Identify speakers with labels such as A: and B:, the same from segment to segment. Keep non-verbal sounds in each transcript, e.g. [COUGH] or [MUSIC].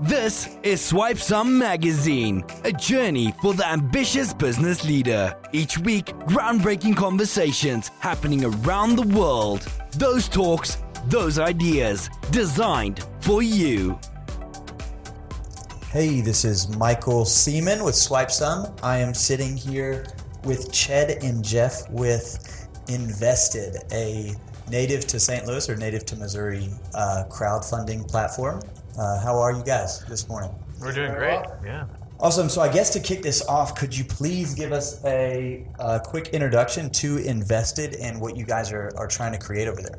A: This is Swipe Some Magazine, a journey for the ambitious business leader. Each week, groundbreaking conversations happening around the world. Those talks, those ideas, designed for you.
B: Hey, this is Michael Seaman with Swipe Some. I am sitting here with Chad and Jeff with Nvsted, a native to St. Louis or native to Missouri uh, crowdfunding platform. Uh, how are you guys this morning?
C: We're doing great. Yeah.
B: Awesome. So, I guess to kick this off, could you please give us a, a quick introduction to Nvsted and what you guys are, are trying to create over there?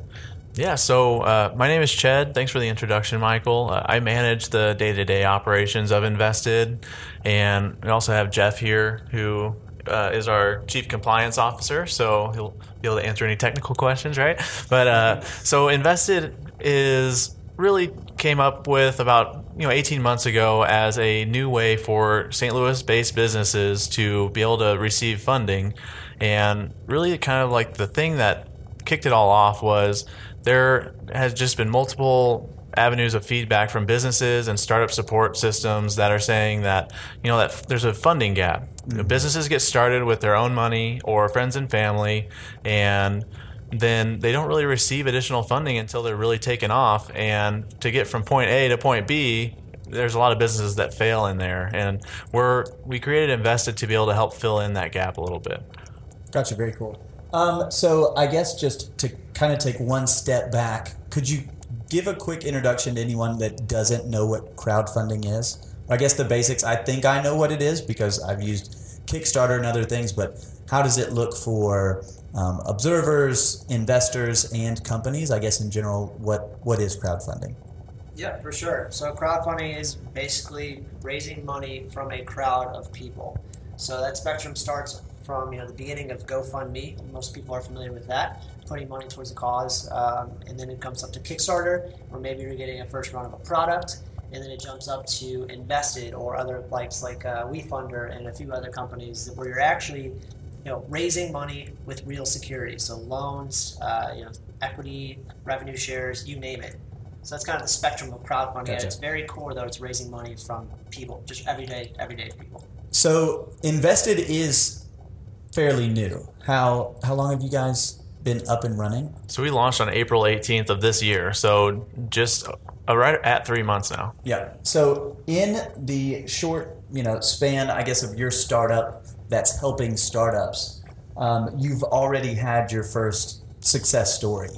C: Yeah, so uh, my name is Chad. Thanks for the introduction, Michael. Uh, I manage the day to day operations of Nvsted. And we also have Jeff here, who uh, is our chief compliance officer. So he'll be able to answer any technical questions, right? But uh, so Nvsted is really came up with about you know 18 months ago as a new way for St. Louis-based businesses to be able to receive funding, and really kind of like the thing that kicked it all off was there has just been multiple avenues of feedback from businesses and startup support systems that are saying that you know that there's a funding gap. Mm-hmm. Businesses get started with their own money or friends and family, and then they don't really receive additional funding until they're really taken off. And to get from point A to point B, there's a lot of businesses that fail in there, and we're we created Nvsted to be able to help fill in that gap a little bit.
B: Gotcha. Very cool. Um, so I guess just to kind of take one step back, could you give a quick introduction to anyone that doesn't know what crowdfunding is? I guess the basics. I think I know what it is because I've used Kickstarter and other things, but how does it look for um, observers, investors, and companies? I guess in general, what what is crowdfunding?
D: Yeah, for sure. So crowdfunding is basically raising money from a crowd of people. So that spectrum starts from you know the beginning of GoFundMe. Most people are familiar with that, putting money towards a cause, um, and then it comes up to Kickstarter, where maybe you're getting a first run of a product, and then it jumps up to Nvsted or other likes like uh, WeFunder and a few other companies where you're actually you know raising money with real security, so loans, uh, you know equity, revenue shares, you name it. So that's kind of the spectrum of crowdfunding. Gotcha. At its very core, though, it's raising money from people, just everyday, everyday people.
B: So Nvsted is fairly new. How how long have you guys been up and running?
C: So we launched on April 18th of this year. So just uh, right at three months now.
B: Yeah. So in the short, you know, span, I guess, of your startup that's helping startups, um, you've already had your first success story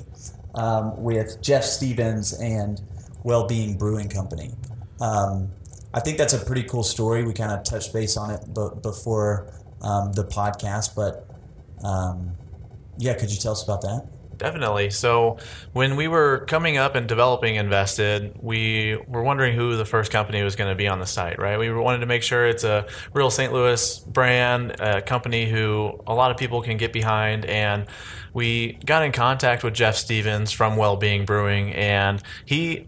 B: um, with Jeff Stevens and Wellbeing Brewing Company. Um, I think that's a pretty cool story. We kind of touched base on it b- before um, the podcast. But um, yeah, could you tell us about that?
C: Definitely. So, when we were coming up and developing Nvsted, we were wondering who the first company was going to be on the site, right? We wanted to make sure it's a real St. Louis brand, a company who a lot of people can get behind. And we got in contact with Jeff Stevens from Wellbeing Brewing, and he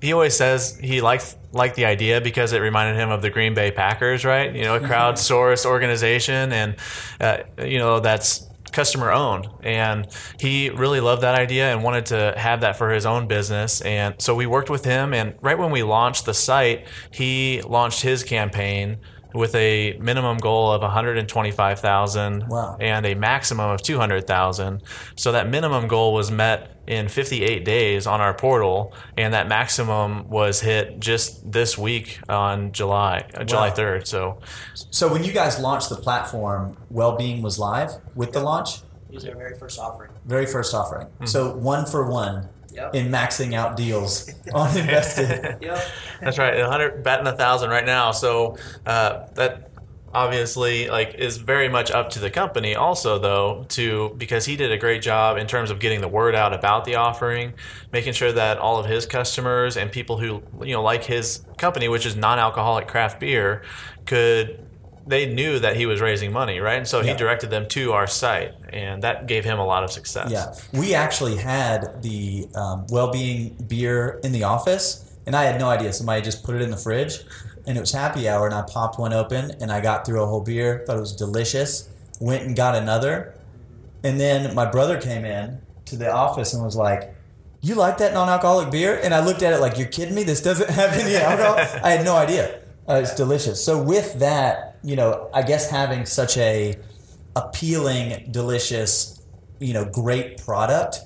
C: he always says he likes liked the idea because it reminded him of the Green Bay Packers, right? You know, a crowdsourced organization, and uh, you know that's customer owned. And he really loved that idea and wanted to have that for his own business. And so we worked with him. And right when we launched the site, he launched his campaign with a minimum goal of 125,000
B: wow.
C: and a maximum of 200,000. So that minimum goal was met in 58 days on our portal, and that maximum was hit just this week on July uh, July 3rd. So,
B: so when you guys launched the platform, Wellbeing was live with the launch.
D: It was our very first offering.
B: Very first offering. Mm-hmm. So one for one yep. in maxing out deals on [LAUGHS] nvsted.
D: yep.
C: That's right. 100 batting a thousand right now. So uh, that obviously like is very much up to the company also though to because he did a great job in terms of getting the word out about the offering making sure that all of his customers and people who you know like his company which is non-alcoholic craft beer could they knew that he was raising money, right? And so he directed them to our site, and that gave him a lot of success.
B: Yeah, we actually had the um, well-being beer in the office, and I had no idea. Somebody just put it in the fridge, and it was happy hour, and I popped one open, and I got through a whole beer. Thought it was delicious. Went and got another, and then my brother came in to the office and was like, you like that non-alcoholic beer? And I looked at it like, you're kidding me? This doesn't [LAUGHS] have any alcohol. I had no idea. Uh, it's delicious. So with that, you know, I guess having such a appealing, delicious, you know, great product.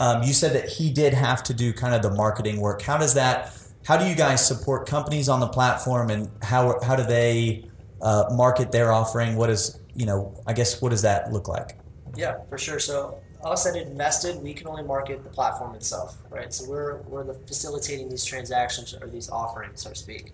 B: Um, you said that he did have to do kind of the marketing work. How does that? How do you guys support companies on the platform, and how how do they uh, market their offering? What is you know? I guess what does that look like?
D: Yeah, for sure. So us at Nvsted, we can only market the platform itself, right? So we're we're the facilitating these transactions or these offerings, so to speak.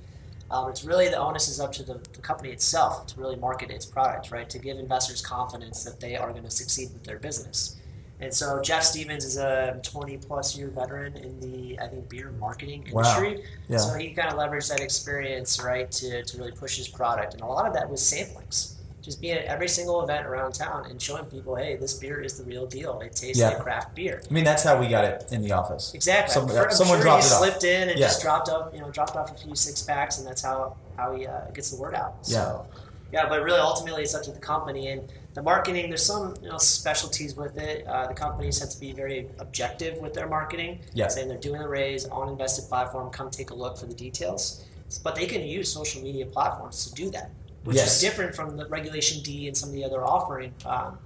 D: Um, it's really the onus is up to the, the, company itself to really market its product, right? To give investors confidence that they are going to succeed with their business. And so Jeff Stevens is a 20 plus year veteran in the I think beer marketing industry. Wow. Yeah. So he kind of leveraged that experience, right, to, to really push his product. And a lot of that was samplings just being at every single event around town and showing people, hey, this beer is the real deal. It tastes yeah. like craft beer.
B: I mean, that's how we got it in the office.
D: Exactly. Some, I'm someone sure dropped he it slipped in and yeah. just dropped up, you know, dropped off a few six packs, and that's how how he uh, gets the word out. So, yeah. Yeah, but really, ultimately, it's up to the company and the marketing. There's some you know specialties with it. Uh, the companies have to be very objective with their marketing. Yeah. Saying they're doing a raise on nvsted platform. Come take a look for the details. But they can use social media platforms to do that which yes. is different from the Regulation D and some of the other offering um,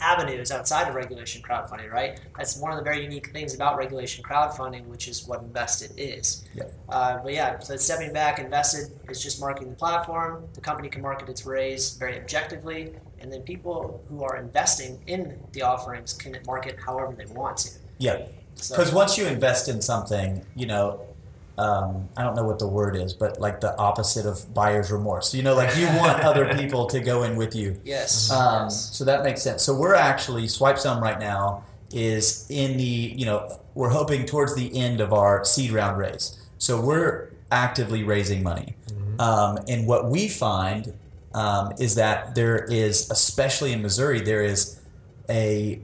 D: avenues outside of regulation crowdfunding, right? That's one of the very unique things about regulation crowdfunding, which is what Nvsted is. Yep. Uh, but yeah, so stepping back, Nvsted is just marketing the platform. The company can market its raise very objectively, and then people who are investing in the offerings can market however they want to.
B: Yeah. Because so, once you invest in something, you know, um, I don't know what the word is, but like the opposite of buyer's remorse. You know, like you want other [LAUGHS] people to go in with you.
D: Yes.
B: Um,
D: yes.
B: So that makes sense. So we're actually Swipe Some right now is in the you know we're hoping towards the end of our seed round raise. So we're actively raising money, mm-hmm. um, and what we find um, is that there is, especially in Missouri, there is a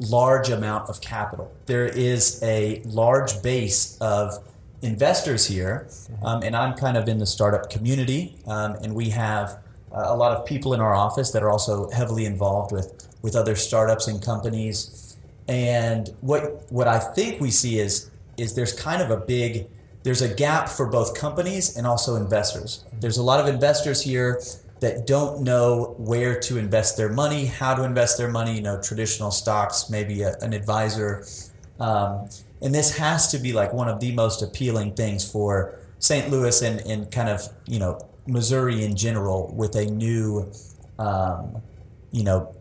B: large amount of capital. There is a large base of investors here, um, and I'm kind of in the startup community, um, and we have uh, a lot of people in our office that are also heavily involved with with other startups and companies. And what what I think we see is is there's kind of a big there's a gap for both companies and also investors. There's a lot of investors here that don't know where to invest their money, how to invest their money. You know, traditional stocks, maybe a, an advisor. Um, and this has to be like one of the most appealing things for St. Louis and, and kind of you know Missouri in general with a new um, you know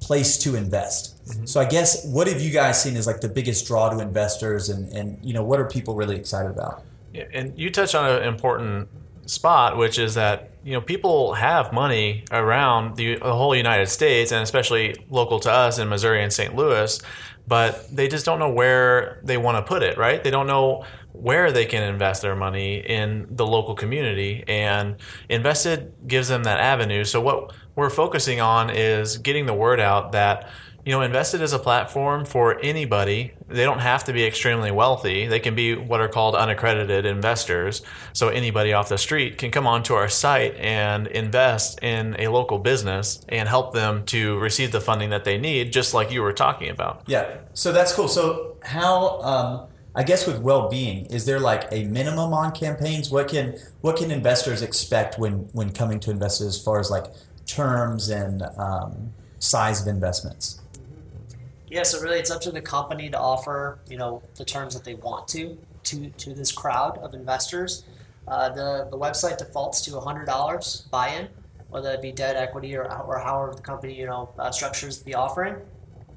B: place to invest. Mm-hmm. So I guess what have you guys seen as like the biggest draw to investors and and you know what are people really excited about?
C: Yeah, and you touch on an important spot, which is that you know people have money around the, the whole United States and especially local to us in Missouri and St. Louis but they just don't know where they want to put it, right? They don't know where they can invest their money in the local community and nvsted gives them that avenue. So what we're focusing on is getting the word out that you know, Nvsted is a platform for anybody. They don't have to be extremely wealthy. They can be what are called unaccredited investors. So anybody off the street can come onto our site and invest in a local business and help them to receive the funding that they need, just like you were talking about.
B: Yeah. So that's cool. So how? Um, I guess with well-being, is there like a minimum on campaigns? What can what can investors expect when when coming to invest as far as like terms and um, size of investments?
D: Yeah, so really, it's up to the company to offer you know the terms that they want to to to this crowd of investors. Uh, the the website defaults to hundred dollars buy-in, whether it be debt, equity, or or however the company you know uh, structures the offering.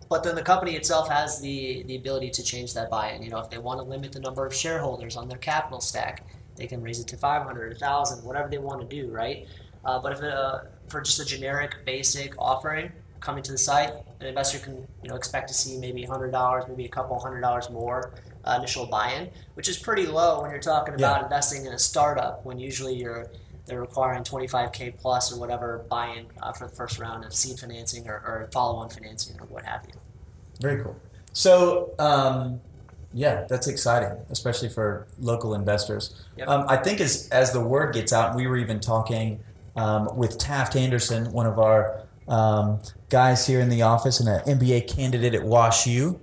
D: But then the company itself has the the ability to change that buy-in. You know, if they want to limit the number of shareholders on their capital stack, they can raise it to 500, 1,000, whatever they want to do, right? Uh, but if uh, for just a generic, basic offering, coming to the site, an investor can you know expect to see maybe hundred dollars, maybe a couple hundred dollars more uh, initial buy-in, which is pretty low when you're talking about yeah. investing in a startup. When usually you're they're requiring 25k plus or whatever buy-in uh, for the first round of seed financing or, or follow-on financing or what have you.
B: Very cool. So. Um, yeah, that's exciting, especially for local investors. Yep. Um, I think as as the word gets out, we were even talking um, with Taft Anderson, one of our um, guys here in the office and an MBA candidate at Wash U.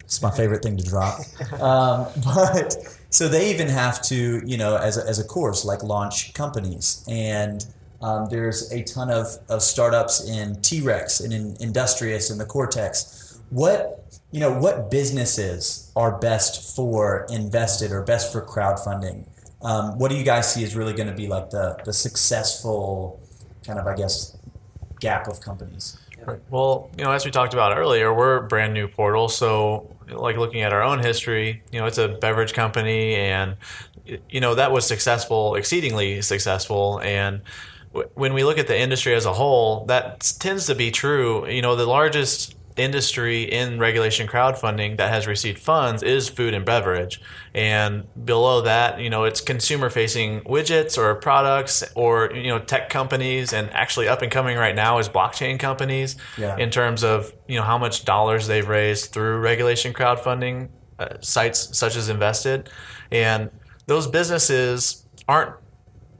B: It's my favorite thing to drop. [LAUGHS] Um, but so they even have to, you know, as a, as a course, like launch companies. And um, there's a ton of, of startups in T-Rex and in Industrious and the Cortex. What, you know, what businesses are best for nvsted or best for crowdfunding? Um, what do you guys see is really going to be like the, the successful kind of, I guess, gap of companies?
C: Right. Well, you know, as we talked about earlier, we're a brand new portal, so like looking at our own history, you know, it's a beverage company, and you know that was successful, exceedingly successful, and when we look at the industry as a whole, that tends to be true. You know, the largest industry in regulation crowdfunding that has received funds is food and beverage. And below that, you know, it's consumer facing widgets or products or, you know, tech companies. And actually, up and coming right now is blockchain companies yeah. in terms of, you know, how much dollars they've raised through regulation crowdfunding uh, sites such as Nvsted. And those businesses aren't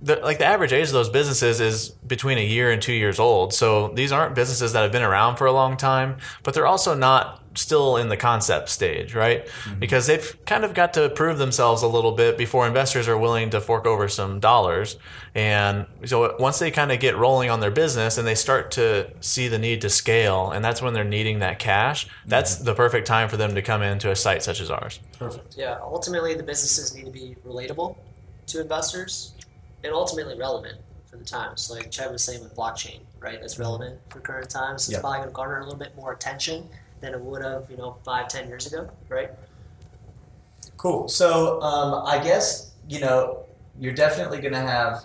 C: the, like the average age of those businesses is between a year and two years old. So these aren't businesses that have been around for a long time, but they're also not still in the concept stage, right? Mm-hmm. Because they've kind of got to prove themselves a little bit before investors are willing to fork over some dollars. And so once they kind of get rolling on their business and they start to see the need to scale, and that's when they're needing that cash, that's mm-hmm. the perfect time for them to come into a site such as ours.
B: Perfect.
D: Yeah, ultimately the businesses need to be relatable to investors and ultimately relevant for the times. Like Chad was saying with blockchain, right? That's relevant for current times. It's yep. probably going to garner a little bit more attention than it would have, you know, five, ten years ago, right?
B: Cool. So um, I guess you know you're definitely going to have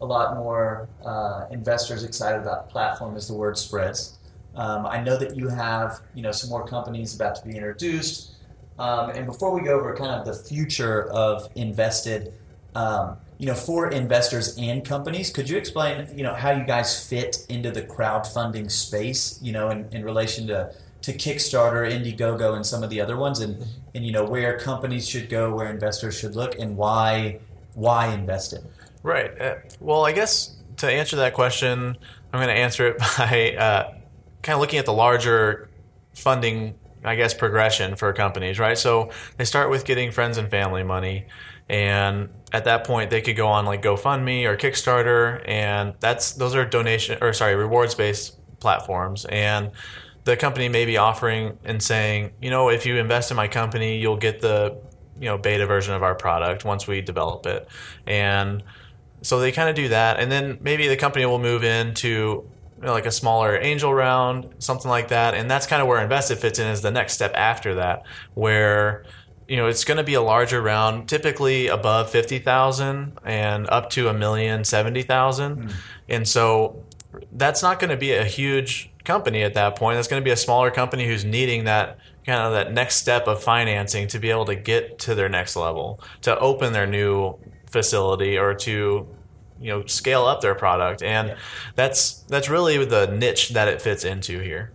B: a lot more uh, investors excited about the platform as the word spreads. Um, I know that you have you know some more companies about to be introduced. Um, and before we go over kind of the future of nvsted, um, you know, for investors and companies, could you explain, you know, how you guys fit into the crowdfunding space, you know, in, in relation to, to Kickstarter, Indiegogo, and some of the other ones, and, and you know, where companies should go, where investors should look, and why why invest in?
C: Right. Uh, well, I guess to answer that question, I'm going to answer it [LAUGHS] by uh, kind of looking at the larger funding, I guess, progression for companies, right? So they start with getting friends and family money and at that point they could go on like GoFundMe or Kickstarter, and that's those are donation or sorry rewards based platforms, and the company may be offering and saying, you know, if you invest in my company, you'll get the you know beta version of our product once we develop it, and so they kind of do that, and then maybe the company will move into you know, like a smaller angel round, something like that, and that's kind of where nvsted fits in as the next step after that, where you know, it's going to be a larger round, typically above 50,000 and up to a million, 70,000. Mm. And so that's not going to be a huge company at that point. That's going to be a smaller company who's needing that kind of that next step of financing to be able to get to their next level, to open their new facility or to you know scale up their product and yeah. that's that's really the niche that it fits into here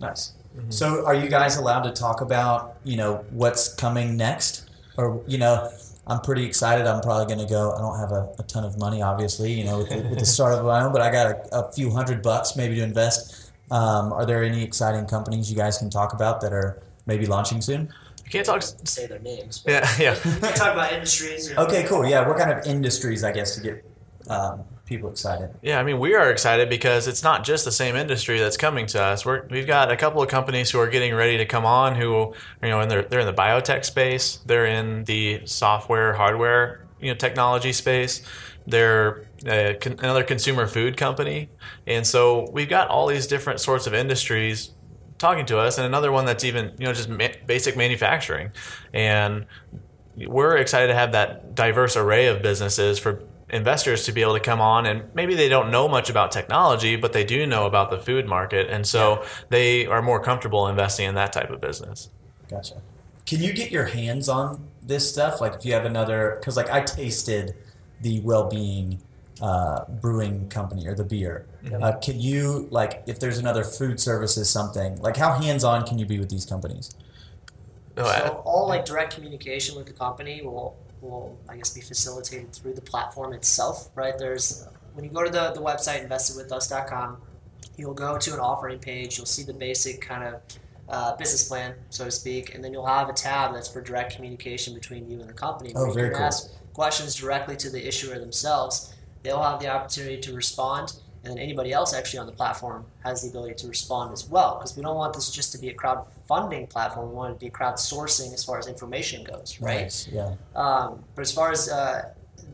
B: nice Mm-hmm. So, are you guys allowed to talk about you know what's coming next, or you know? I'm pretty excited. I'm probably going to go. I don't have a, a, ton of money, obviously, you know, with the, with the [LAUGHS] start of my own, but I got a, a few hundred bucks maybe to invest. Um, are there any exciting companies you guys can talk about that are maybe launching soon?
C: You can't talk.
D: Say their names.
C: Yeah, yeah.
D: you can talk about industries.
B: Okay, cool. Yeah, what kind of industries, I guess, to get um, people excited.
C: Yeah, I mean, we are excited because it's not just the same industry that's coming to us. We're, we've got a couple of companies who are getting ready to come on who, you know, in their, they're in the biotech space, they're in the software, hardware, you know, technology space. They're uh, con- another consumer food company. And so we've got all these different sorts of industries talking to us and another one that's even you know just ma- basic manufacturing and we're excited to have that diverse array of businesses for investors to be able to come on and maybe they don't know much about technology, but they do know about the food market. And so yeah. they are more comfortable investing in that type of business.
B: Gotcha. Can you get your hands on this stuff? Like if you have another, because like I tasted the well-being uh, brewing company or the beer. Mm-hmm. Uh, can you like if there's another food services something like how hands-on can you be with these companies?
D: so all like direct communication with the company will will, I guess, be facilitated through the platform itself, right? There's when you go to the, the website nvstedwithus.com, you'll go to an offering page. You'll see the basic kind of uh, business plan, so to speak, and then you'll have a tab that's for direct communication between you and the company.
B: Oh,
D: where
B: very
D: you can
B: cool.
D: ask questions directly to the issuer themselves. They'll have the opportunity to respond, and then anybody else actually on the platform has the ability to respond as well. Because we don't want this just to be a crowdfunding platform. We want it to be crowdsourcing as far as information goes, right?
B: Nice, Yeah.
D: Um, but as far as uh,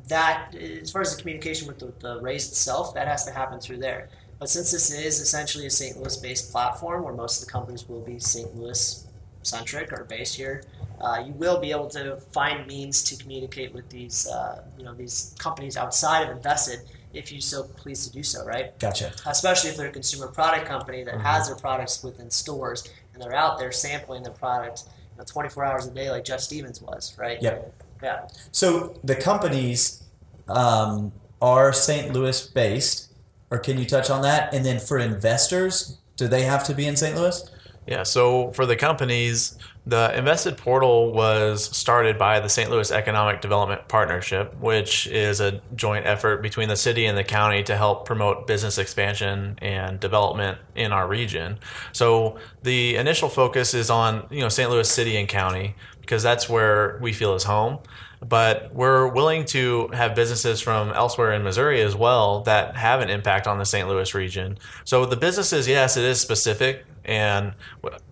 D: that, as far as the communication with the, the raise itself, that has to happen through there. But since this is essentially a St. Louis-based platform, where most of the companies will be St. Louis-centric or based here, uh, you will be able to find means to communicate with these, uh, you know, these companies outside of Nvsted, if you so please to do so, right?
B: Gotcha.
D: especially if they're a consumer product company that has their products within stores and they're out there sampling their product you know, 24 hours a day like Jeff Stevens was, right?
B: Yep.
D: Yeah.
B: So the companies um, are St. Louis based, or can you touch on that? And then for investors, do they have to be in St. Louis?
C: Yeah, so for the companies, the Nvsted Portal was started by the St. Louis Economic Development Partnership, which is a joint effort between the city and the county to help promote business expansion and development in our region. So the initial focus is on, you know, St. Louis City and County because that's where we feel is home. But we're willing to have businesses from elsewhere in Missouri as well that have an impact on the St. Louis region. So the businesses, yes, it is specific, and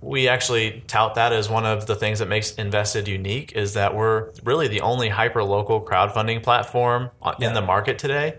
C: we actually tout that as one of the things that makes Nvsted unique is that we're really the only hyper local crowdfunding platform on- in the market today.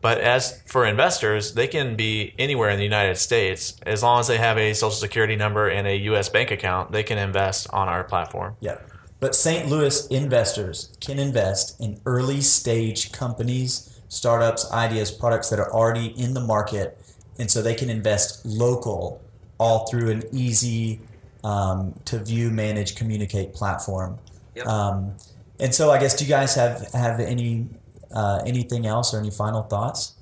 C: But as for investors, they can be anywhere in the United States as long as they have a social security number and a U.S. bank account. They can invest on our platform.
B: Yeah. But St. Louis investors can invest in early stage companies, startups, ideas, products that are already in the market. And so they can invest local all through an easy um, to view, manage, communicate platform.
D: Yep.
B: Um, and so I guess, do you guys have, have any uh, anything else or any final thoughts?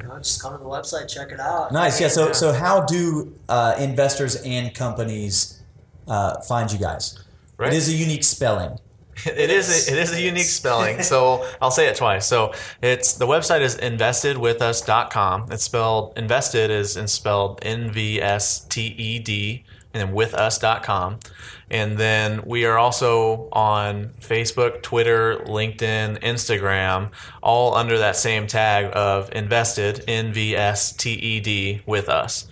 D: You know, just come to the website, check it out.
B: Nice. Yeah. So, so how do uh, investors and companies uh, find you guys?
C: Right.
B: It is a unique spelling.
C: It is a, it is a unique spelling. So [LAUGHS] I'll say it twice. So it's the website is nvstedwithus.com. It's spelled nvsted is and spelled N V S T E D and then withus.com. And then we are also on Facebook, Twitter, LinkedIn, Instagram, all under that same tag of nvsted N V S T E D with us.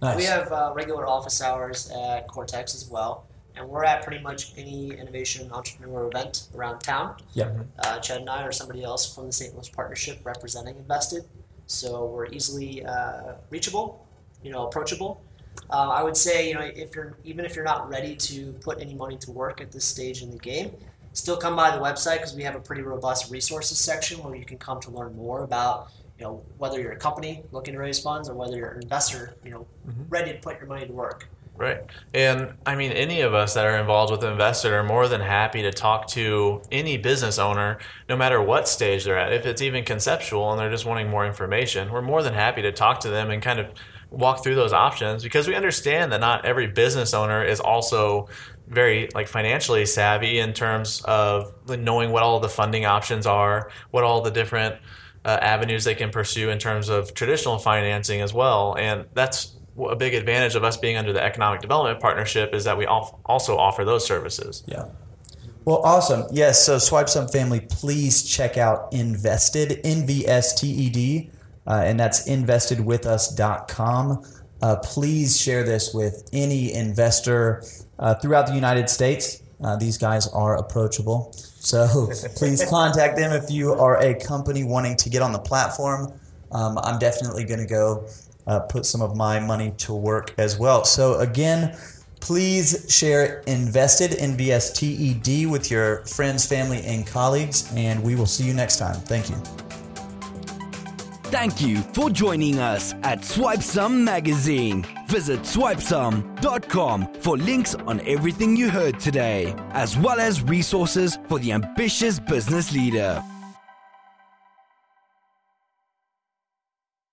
B: Nice.
D: We have uh, regular office hours at Cortex as well, and we're at pretty much any innovation entrepreneur event around town.
B: Yep.
D: Uh, Chad and I or somebody else from the St. Louis Partnership representing Nvsted, so we're easily uh, reachable, you know, approachable. Uh, I would say, you know, if you're even if you're not ready to put any money to work at this stage in the game, still come by the website because we have a pretty robust resources section where you can come to learn more about, you know, whether you're a company looking to raise funds or whether you're an investor, you know, ready to put your money to work.
C: Right. And I mean, any of us that are involved with Nvsted are more than happy to talk to any business owner, no matter what stage they're at. If it's even conceptual and they're just wanting more information, we're more than happy to talk to them and kind of walk through those options because we understand that not every business owner is also very like financially savvy in terms of knowing what all the funding options are, what all the different uh, avenues they can pursue in terms of traditional financing as well. And that's a big advantage of us being under the economic development partnership is that we also offer those services.
B: Yeah. Well, awesome. Yes. So, Swipe Some Family, please check out Nvsted, N V S T E D, uh, and that's nvstedwithus.com. Uh, please share this with any investor uh, throughout the United States. Uh, these guys are approachable. So, [LAUGHS] please contact them if you are a company wanting to get on the platform. Um, I'm definitely going to go uh, put some of my money to work as well. So, again, Please share Invested, NVSTED, with your friends, family, and colleagues, and we will see you next time. Thank you.
A: Thank you for joining us at Swipe Some Magazine. Visit swipesome.com for links on everything you heard today, as well as resources for the ambitious business leader.